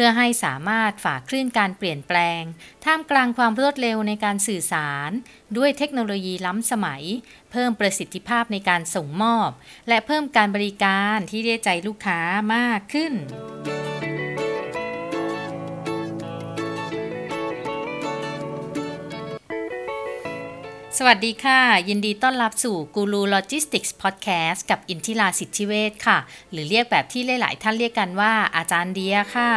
เพื่อให้สามารถฝ่าคลื่นการเปลี่ยนแปลง ท่ามกลางความรวดเร็วในการสื่อสาร ด้วยเทคโนโลยีล้ำสมัย เพิ่มประสิทธิภาพในการส่งมอบ และเพิ่มการบริการที่ได้ใจลูกค้ามากขึ้น สวัสดีค่ะ ยินดีต้อนรับสู่กูรูโลจิสติกส์พอดแคสต์กับอินทิราสิทธิเวชค่ะ หรือเรียกแบบที่หลาย ๆ ท่านเรียกกันว่าอาจารย์เดียค่ะ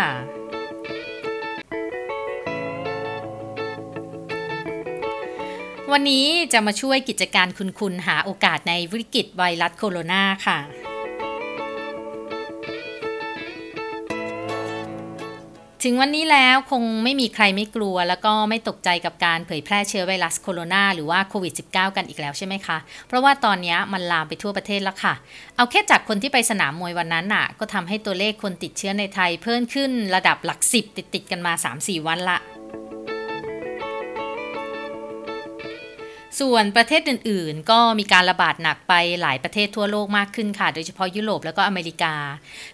วันนี้จะมาช่วยกิจการคุณคุณหาโอกาสในวิกฤตไวรัสโคโรนาค่ะ ถึงวันนี้แล้วคงไม่มีใครไม่กลัว แล้วก็ไม่ตกใจกับการเผยแพร่เชื้อไวรัสโคโรนาหรือว่าโควิด -19 กันอีกแล้วใช่ไหมคะ เพราะว่าตอนนี้มันลามไปทั่วประเทศแล้วค่ะ เอาแค่จากคนที่ไปสนามมวยวันนั้นน่ะ ก็ทำให้ตัวเลขคนติดเชื้อในไทยเพิ่มขึ้นระดับหลักสิบติดติดกันมา 3-4 วันละ ส่วนประเทศอื่น ๆ ก็มีการระบาดหนักไปหลายประเทศทั่วโลกมากขึ้นค่ะ โดยเฉพาะยุโรปแล้วก็อเมริกา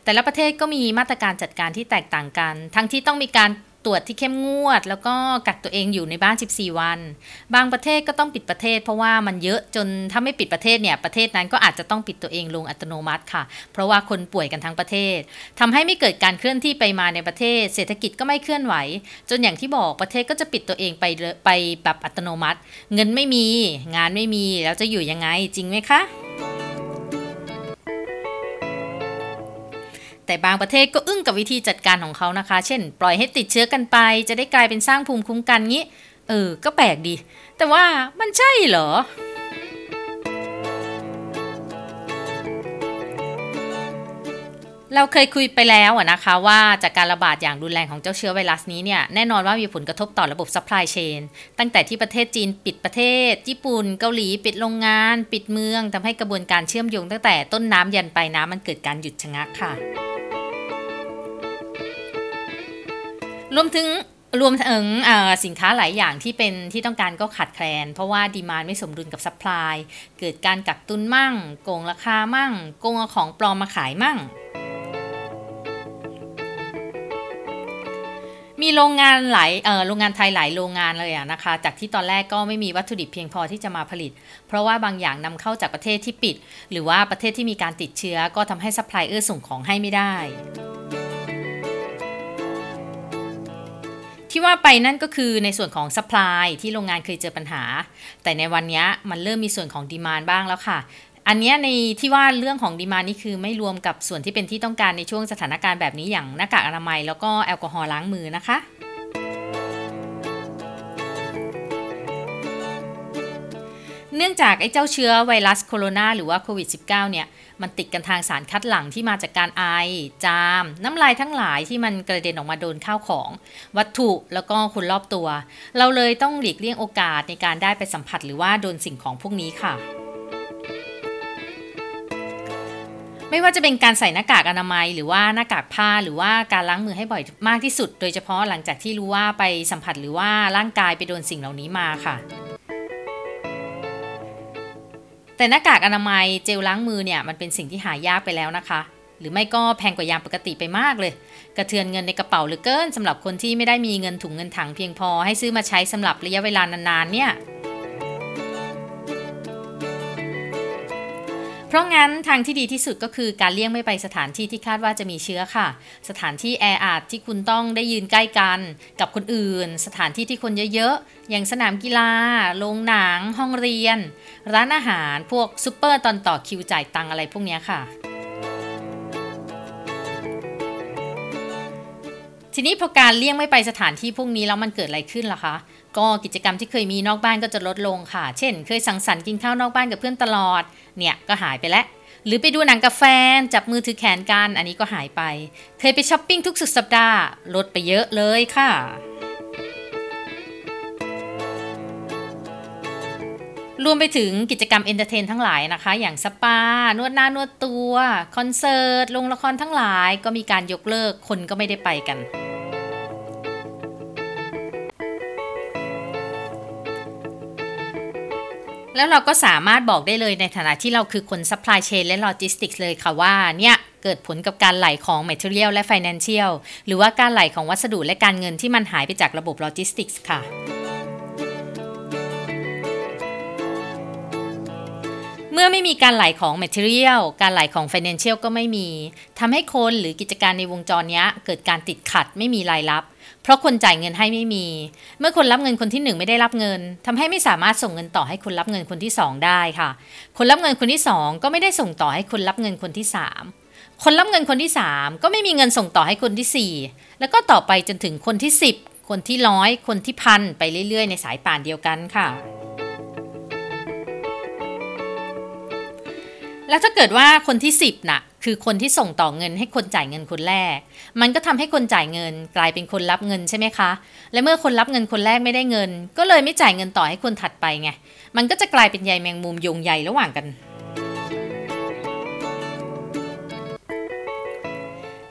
แต่ละประเทศก็มีมาตรการจัดการที่แตกต่างกัน ทั้งที่ต้องมีการ ตรวจที่เข้มงวด แล้วก็กักตัวเองอยู่ในบ้าน 14 วัน บางประเทศก็ต้องปิดประเทศ เพราะว่ามันเยอะจนถ้าไม่ปิดประเทศเนี่ยประเทศนั้นก็อาจจะต้องปิดตัวเองลงอัตโนมัติค่ะ เพราะว่าคนป่วยกันทั้งประเทศทำให้ไม่เกิดการเคลื่อนที่ไปมาในประเทศ เศรษฐกิจก็ไม่เคลื่อนไหว จนอย่างที่บอกประเทศก็จะปิดตัวเองไปไปแบบอัตโนมัติ เงินไม่มี งานไม่มีแล้วจะอยู่ยังไงจริงไหมคะ แต่บางประเทศก็อึ้งกับวิธีจัดการของเขานะคะ เช่น ปล่อยให้ติดเชื้อกันไป จะได้กลายเป็นสร้างภูมิคุ้มกันงี้ เออ ก็แปลกดี แต่ว่ามันใช่เหรอเราเคยคุยไปแล้วนะคะว่าจากการระบาดอย่างรุนแรงของเจ้าเชื้อไวรัสนี้เนี่ยแน่นอนว่ามีผลกระทบต่อระบบ supply chain ตั้งแต่ที่ประเทศจีนปิดประเทศ ญี่ปุ่นเกาหลีปิดโรงงาน ปิดเมืองทำให้กระบวนการเชื่อมโยงตั้งแต่ต้นน้ำยันปลายน้ำมันเกิดการหยุดชะงักค่ะ รวมถึงรวมถึงสินค้าหลายอย่างที่เป็นที่ต้องการก็ขาดแคลน เพราะว่า demand ไม่สมดุลกับ supplyเกิดการกักตุนมั่ง โก่งราคามั่ง โกงเอาของปลอมมาขายมั่ง มีโรงงานหลายโรงงานไทยหลายโรงงานเลยอะนะคะ จากที่ตอนแรกก็ไม่มีวัตถุดิบเพียงพอที่จะมาผลิต เพราะว่าบางอย่างนำเข้าจากประเทศที่ปิด หรือว่าประเทศที่มีการติดเชื้อก็ทำให้ซัพพลายเออร์ส่งของให้ไม่ได้ ที่ว่าไปนั่นก็คือในส่วนของ supply ที่โรงงานเคยเจอปัญหา แต่ในวันนี้มันเริ่มมีส่วนของดีมานบ้างแล้วค่ะ อันนี้ในที่ว่าเรื่องของดีมานี่คือไม่รวมกับส่วนที่เป็นที่ต้องการในช่วงสถานการณ์แบบนี้อย่างหน้ากากอนามัย แล้วก็แอลกอฮอล์ล้างมือนะคะ เนื่องจากไอ้เจ้าเชื้อไวรัสโคโรนาหรือว่าโควิด -19 เนี่ย มันติดกันทางสารคัดหลั่งที่มาจากการไอ จาม น้ำลายทั้งหลายที่มันกระเด็นออกมาโดนข้าวของ วัตถุแล้วก็คนรอบตัว เราเลยต้องหลีกเลี่ยงโอกาสในการได้ไปสัมผัสหรือว่าโดนสิ่งของพวกนี้ค่ะไม่ว่าจะเป็นการใส่หน้ากากอนามัย หรือว่าหน้ากากผ้าหรือว่าการล้างมือให้บ่อยมากที่สุด โดยเฉพาะหลังจากที่รู้ว่าไปสัมผัสหรือว่าร่างกายไปโดนสิ่งเหล่านี้มาค่ะ แต่หน้ากากอนามัยเจลล้างมือเนี่ยมันเป็นสิ่งที่หายากไปแล้วนะคะ หรือไม่ก็แพงกว่ายามปกติไปมากเลย กระเทือนเงินในกระเป๋าหรือเกินสำหรับคนที่ไม่ได้มีเงินถุงเงินถังเพียงพอให้ซื้อมาใช้สำหรับระยะเวลานานๆเนี่ย เพราะงั้นทางที่ดีที่สุดก็คือการเลี่ยงไม่ไปสถานที่ที่คาดว่าจะมีเชื้อค่ะ สถานที่แออัดที่คุณต้องได้ยืนใกล้กันกับคนอื่น สถานที่ที่คนเยอะๆ อย่างสนามกีฬา โรงหนัง ห้องเรียน ร้านอาหาร พวกซูเปอร์ตอนต่อคิวจ่ายตังอะไรพวกนี้ค่ะทีนี้พอการเลี่ยงไม่ไปสถานที่พวกนี้แล้วมันเกิดอะไรขึ้นล่ะคะ ก็กิจกรรมที่เคยมีนอกบ้านก็จะลดลงค่ะ เช่น เคยสังสรรค์กินข้าวนอกบ้านกับเพื่อนตลอด เนี่ยก็หายไปแล้ว หรือไปดูหนังกับแฟน จับมือถือแขนกัน อันนี้ก็หายไป เคยไปช้อปปิ้งทุกสุดสัปดาห์ ลดไปเยอะเลยค่ะรวมไปถึงกิจกรรม entertain ทั้งหลายนะคะ อย่างสปา นวดหน้านวดตัว คอนเสิร์ต โรงละครทั้งหลาย ก็มีการยกเลิก คนก็ไม่ได้ไปกัน แล้วเราก็สามารถบอกได้เลยในฐานะที่เราคือคน supply chain และโลจิสติกส์เลยค่ะว่าเนี่ยเกิดผลกับการไหลของ material และ financial หรือว่าการไหลของวัสดุและการเงินที่มันหายไปจากระบบโลจิสติกส์ค่ะ อไม่มีการไหลของ material การไหลของ financial ก็ไม่มีทำให้คนหรือกิจการในวงจรนี้เกิดการติดขัดไม่มีรายรับ เพราะคนจ่ายเงินให้ไม่มี เมื่อคนรับเงินคนที่ 1 ไม่ได้รับเงินทำให้ไม่สามารถส่งเงินต่อให้คนรับเงินคนที่ 2 ได้ค่ะ คนรับเงินคนที่ 2 ก็ไม่ได้ส่งต่อให้คนรับเงินคนที่ 3คนรับเงินคนที่ 3 ก็ไม่มีเงินส่งต่อให้คนที่ 4 แล้วก็ต่อไปจนถึงคนที่ 10 คนที่ร้อยคนที่พันไปเรื่อยๆ ในสายป่านเดียวกันค่ะ แล้วถ้าเกิดว่าคนที่ 10น่ะ คือคนที่ส่งต่อเงินให้คนจ่ายเงินคนแรก มันก็ทำให้คนจ่ายเงินกลายเป็นคนรับเงินใช่ไหมคะ และเมื่อคนรับเงินคนแรกไม่ได้เงิน ก็เลยไม่จ่ายเงินต่อให้คนถัดไปไง มันก็จะกลายเป็นใยแมงมุมโยงใยระหว่างกัน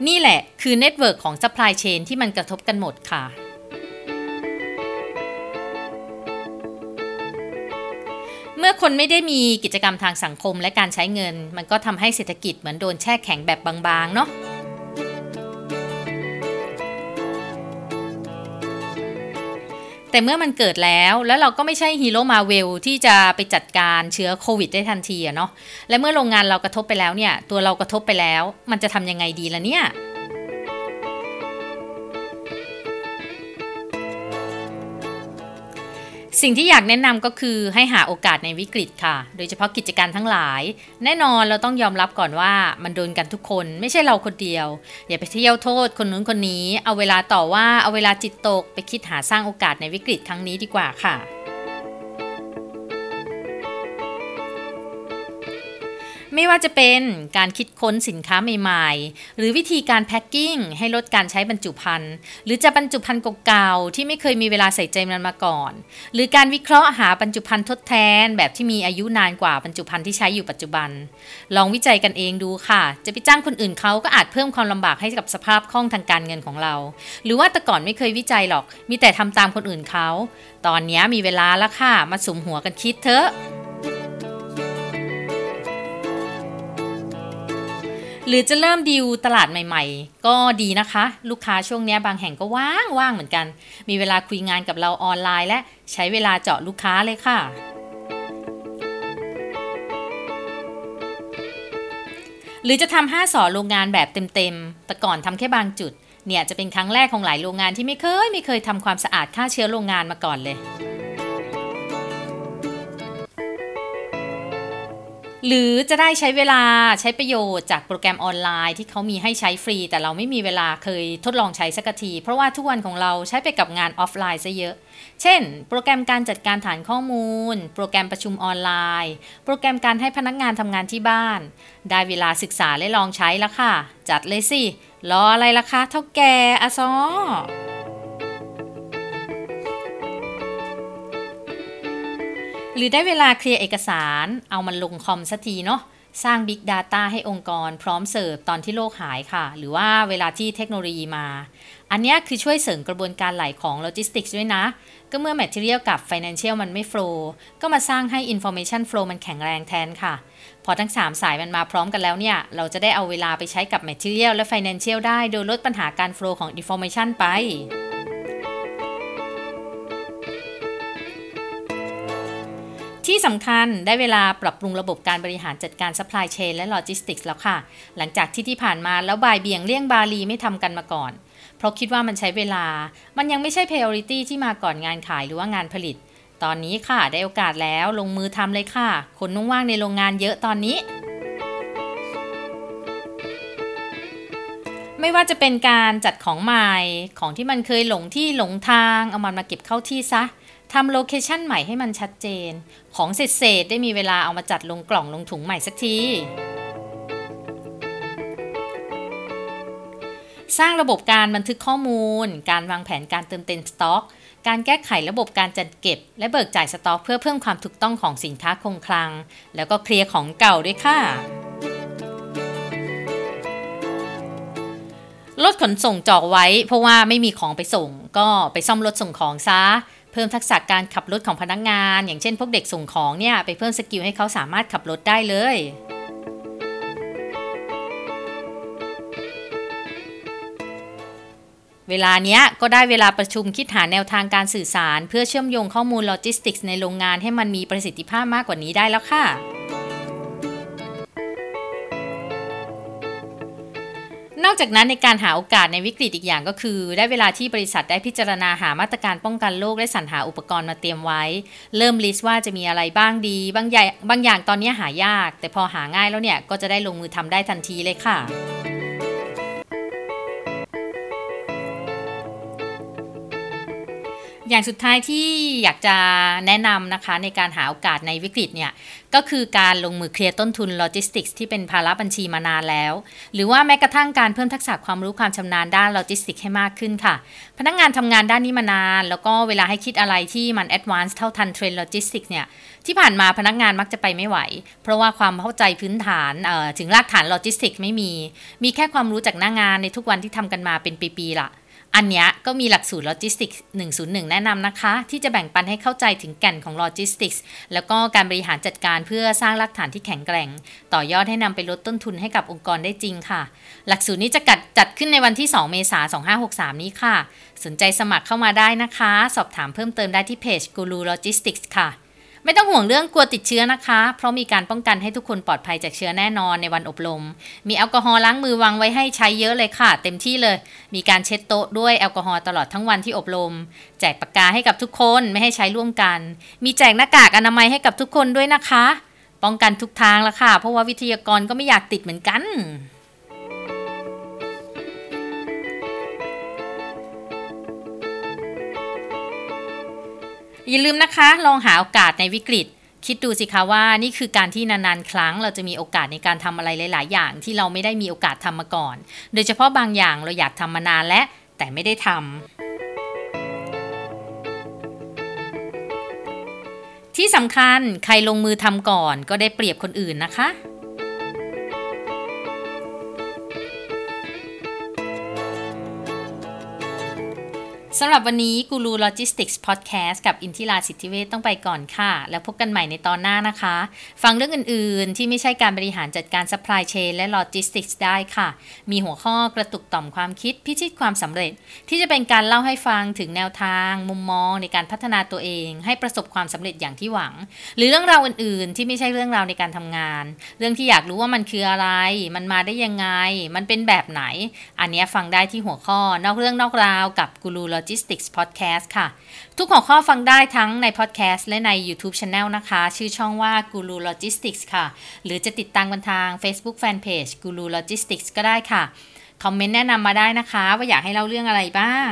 นี่แหละคือ network ของ supply chain ที่มันกระทบกันหมดค่ะ เมื่อคนไม่ได้มีกิจกรรมทางสังคมและการใช้เงิน มันก็ทำให้เศรษฐกิจเหมือนโดนแช่แข็งแบบบางๆ เนาะแต่เมื่อมันเกิดแล้วแล้วเราก็ไม่ใช่ฮีโร่มาเวลที่จะไปจัดการเชื้อโควิดได้ทันทีอะเนาะและเมื่อโรงงานเรากระทบไปแล้วเนี่ย ตัวเรากระทบไปแล้ว มันจะทำยังไงดีล่ะเนี่ย สิ่งที่อยากแนะนำก็คือให้หาโอกาสในวิกฤตค่ะ โดยเฉพาะกิจการทั้งหลาย แน่นอนเราต้องยอมรับก่อนว่ามันโดนกันทุกคนไม่ใช่เราคนเดียว อย่าไปเที่ยวโทษคนนู้นคนนี้ เอาเวลาต่อว่าเอาเวลาจิตตก ไปคิดหาสร้างโอกาสในวิกฤตครั้งนี้ดีกว่าค่ะ ไม่ว่าจะเป็นการคิดค้นสินค้าใหม่ๆ หรือวิธีการแพ็คกิ้งให้ลดการใช้บรรจุภัณฑ์ หรือจะบรรจุภัณฑ์เก่าๆที่ไม่เคยมีเวลาใส่ใจมันมาก่อน หรือการวิเคราะห์หาบรรจุภัณฑ์ทดแทน แบบที่มีอายุนานกว่าบรรจุภัณฑ์ที่ใช้อยู่ปัจจุบัน ลองวิจัยกันเองดูค่ะ จะไปจ้างคนอื่นเขาก็อาจเพิ่มความลำบากให้กับสภาพคล่องทางการเงินของเรา หรือว่าแต่ก่อนไม่เคยวิจัยหรอก มีแต่ทำตามคนอื่นเขา ตอนนี้มีเวลาแล้วค่ะ มาสุมหัวกันคิดเถอะ หรือจะเริ่มดิวตลาดใหม่ ๆ ก็ดีนะคะ ลูกค้าช่วงนี้บางแห่งก็ว่างว่างเหมือนกัน มีเวลาคุยงานกับเราออนไลน์ และใช้เวลาเจาะลูกค้าเลยค่ะ หรือจะทำห้าสอโรงงานแบบเต็มๆ แต่ก่อนทำแค่บางจุด เนี่ยจะเป็นครั้งแรกของหลายโรงงานที่ไม่เคยไม่เคยทำความสะอาดฆ่าเชื้อโรงงานมาก่อนเลย หรือจะได้ใช้เวลาใช้ประโยชน์จากโปรแกรมออนไลน์ที่เขามีให้ใช้ฟรี แต่เราไม่มีเวลาเคยทดลองใช้สักที เพราะว่าทุกวันของเราใช้ไปกับงานออฟไลน์ซะเยอะ เช่น โปรแกรมการจัดการฐานข้อมูล โปรแกรมประชุมออนไลน์ โปรแกรมการให้พนักงานทำงานที่บ้าน ได้เวลาศึกษาและลองใช้แล้วค่ะ จัดเลยสิรออะไรล่ะคะเท่าแกอะซอ หรือได้เวลา clear เอกสาร เอามันลงคอมสักทีเนาะสร้าง Big Data ให้องค์กรพร้อมเสิร์ฟตอนที่โรคหายค่ะ หรือว่าเวลาที่เทคโนโลยีมา อันนี้คือช่วยเสริมกระบวนการไหลของโลจิสติกส์ด้วยนะ ก็เมื่อ Material กับ Financial มันไม่ flow ก็มาสร้างให้ Information flow มันแข็งแรงแทนค่ะ พอทั้ง 3 สายมันมาพร้อมกันแล้วเนี่ย เราจะได้เอาเวลาไปใช้กับ Material และ Financial ได้ โดยลดปัญหาการ flow ของ Information ไป ที่สำคัญได้เวลาปรับปรุงระบบการบริหารจัดการ supply chain และ logistics แล้วค่ะ หลังจากที่ที่ผ่านมาแล้วบ่ายเบี่ยงเลี่ยงบาลีไม่ทำกันมาก่อน เพราะคิดว่ามันใช้เวลา มันยังไม่ใช่ priority ที่มาก่อนงานขายหรือว่างานผลิต ตอนนี้ค่ะได้โอกาสแล้วลงมือทำเลยค่ะ คนนุ่งว่างในโรงงานเยอะตอนนี้ไม่ว่าจะเป็นการจัดของใหม่ของที่มันเคยหลงที่หลงทาง เอามันมาเก็บเข้าที่ซะ ทำโลเคชันใหม่ให้มันชัดเจน ของเศษๆได้มีเวลาเอามาจัดลงกล่องลงถุงใหม่สักที สร้างระบบการบันทึกข้อมูล การวางแผนการเติมเต็มสต็อก การแก้ไขระบบการจัดเก็บ และเบิกจ่ายสต็อก เพื่อเพิ่มความถูกต้องของสินค้าคงคลัง แล้วก็เคลียร์ของเก่าด้วยค่ะรถขนส่งจอกไว้ เพราะว่าไม่มีของไปส่ง ก็ไปซ่อมรถส่งของซะ เพิ่มทักษะการขับรถของพนักงาน อย่างเช่นพวกเด็กส่งของเนี่ยไปเพิ่ม skill ให้เขาสามารถขับรถได้เลย เวลาเนี้ยก็ได้เวลาประชุมคิดหาแนวทางการสื่อสาร เพื่อเชื่อมโยงข้อมูลโลจิสติกส์ในโรงงานให้มันมีประสิทธิภาพมากกว่านี้ได้แล้วค่ะ นอกจากนั้นในการหาโอกาสในวิกฤตอีกอย่างก็คือ ได้เวลาที่บริษัทได้พิจารณาหามาตรการป้องกันโรคและสรรหาอุปกรณ์มาเตรียมไว้ เริ่ม list ว่าจะมีอะไรบ้างดี บางอย่างบางอย่างตอนนี้หายาก แต่พอหาง่ายแล้วเนี่ยก็จะได้ลงมือทำได้ทันทีเลยค่ะ อย่างสุดท้ายที่อยากจะแนะนำนะคะในการหาโอกาสในวิกฤตเนี่ยก็คือการลงมือ clear ต้นทุนโลจิสติกส์ที่เป็นภาระบัญชีมานานแล้ว หรือว่าแม้กระทั่งการเพิ่มทักษะความรู้ความชำนาญด้านโลจิสติกส์ให้มากขึ้นค่ะ พนักงานทำงานด้านนี้มานาน แล้วก็เวลาให้คิดอะไรที่มัน advance เท่าทันเทรนด์โลจิสติกส์เนี่ยที่ผ่านมาพนักงานมักจะไปไม่ไหว เพราะว่าความเข้าใจพื้นฐานถึงรากฐานโลจิสติกส์ไม่มี มีแค่ความรู้จากหน้างานในทุกวันที่ทำกันมาเป็นปีๆละ อันนี้ก็มีหลักสูตรโลจิสติกส์101 แนะนำนะคะ ที่จะแบ่งปันให้เข้าใจถึงแก่นของโลจิสติกส์แล้วก็การบริหารจัดการเพื่อสร้างรากฐานที่แข็งแกร่ง ต่อยอดให้นำไปลดต้นทุนให้กับองค์กรได้จริงค่ะ หลักสูตรนี้จะจัดจัดขึ้นในวันที่ 2 เมษายน 2563 นี้ค่ะ สนใจสมัครเข้ามาได้นะคะ สอบถามเพิ่มเติมได้ที่เพจ Guru Logistics ค่ะ ไม่ต้องห่วงเรื่องกลัวติดเชื้อนะคะ เพราะมีการป้องกันให้ทุกคนปลอดภัยจากเชื้อแน่นอนในวันอบรม มีแอลกอฮอล์ล้างมือวางไว้ให้ใช้เยอะเลยค่ะ เต็มที่เลย มีการเช็ดโต๊ะด้วยแอลกอฮอล์ตลอดทั้งวันที่อบรม แจกปากกาให้กับทุกคนไม่ให้ใช้ร่วมกัน มีแจกหน้ากากอนามัยให้กับทุกคนด้วยนะคะ ป้องกันทุกทางละค่ะ เพราะว่าวิทยากรก็ไม่อยากติดเหมือนกัน อย่าลืมนะคะ ลองหาโอกาสในวิกฤต คิดดูสิคะว่านี่คือการที่นานๆ ครั้งเราจะมีโอกาสในการทำอะไรหลาย ๆ อย่างที่เราไม่ได้มีโอกาสทำมาก่อน โดยเฉพาะบางอย่างเราอยากทำมานานและแต่ไม่ได้ทำที่สำคัญใครลงมือทำก่อนก็ได้เปรียบคนอื่นนะคะ สำหรับวันนี้ Guru Logistics Podcast กับอินทิราสิทธิเวทต้องไปก่อนค่ะ แล้วพบกันใหม่ในตอนหน้านะคะ ฟังเรื่องอื่นๆ ที่ไม่ใช่การบริหารจัดการซัพพลายเชนและโลจิสติกส์ได้ค่ะ มีหัวข้อกระตุกต่อมความคิดพิชิตความสำเร็จ ที่จะเป็นการเล่าให้ฟังถึงแนวทาง มุมมองในการพัฒนาตัวเอง ให้ประสบความสำเร็จอย่างที่หวัง หรือเรื่องราวอื่นๆ ที่ไม่ใช่เรื่องราวในการทำงาน เรื่องที่อยากรู้ว่ามันคืออะไร มันมาได้ยังไง มันเป็นแบบไหน อันนี้ฟังได้ที่หัวข้อนอกเรื่องนอกราวกับ Guru Logistics Podcast ค่ะ ทุกหัวข้อฟังได้ทั้งในพอดแคสต์และใน YouTube Channel นะคะ ชื่อช่องว่า Guru Logistics ค่ะ หรือจะติดตามกันทาง Facebook Fanpage Guru Logistics ก็ได้ค่ะ คอมเมนต์แนะนำมาได้นะคะ ว่าอยากให้เล่าเรื่องอะไรบ้าง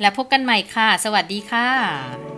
และพบกันใหม่ค่ะ สวัสดีค่ะ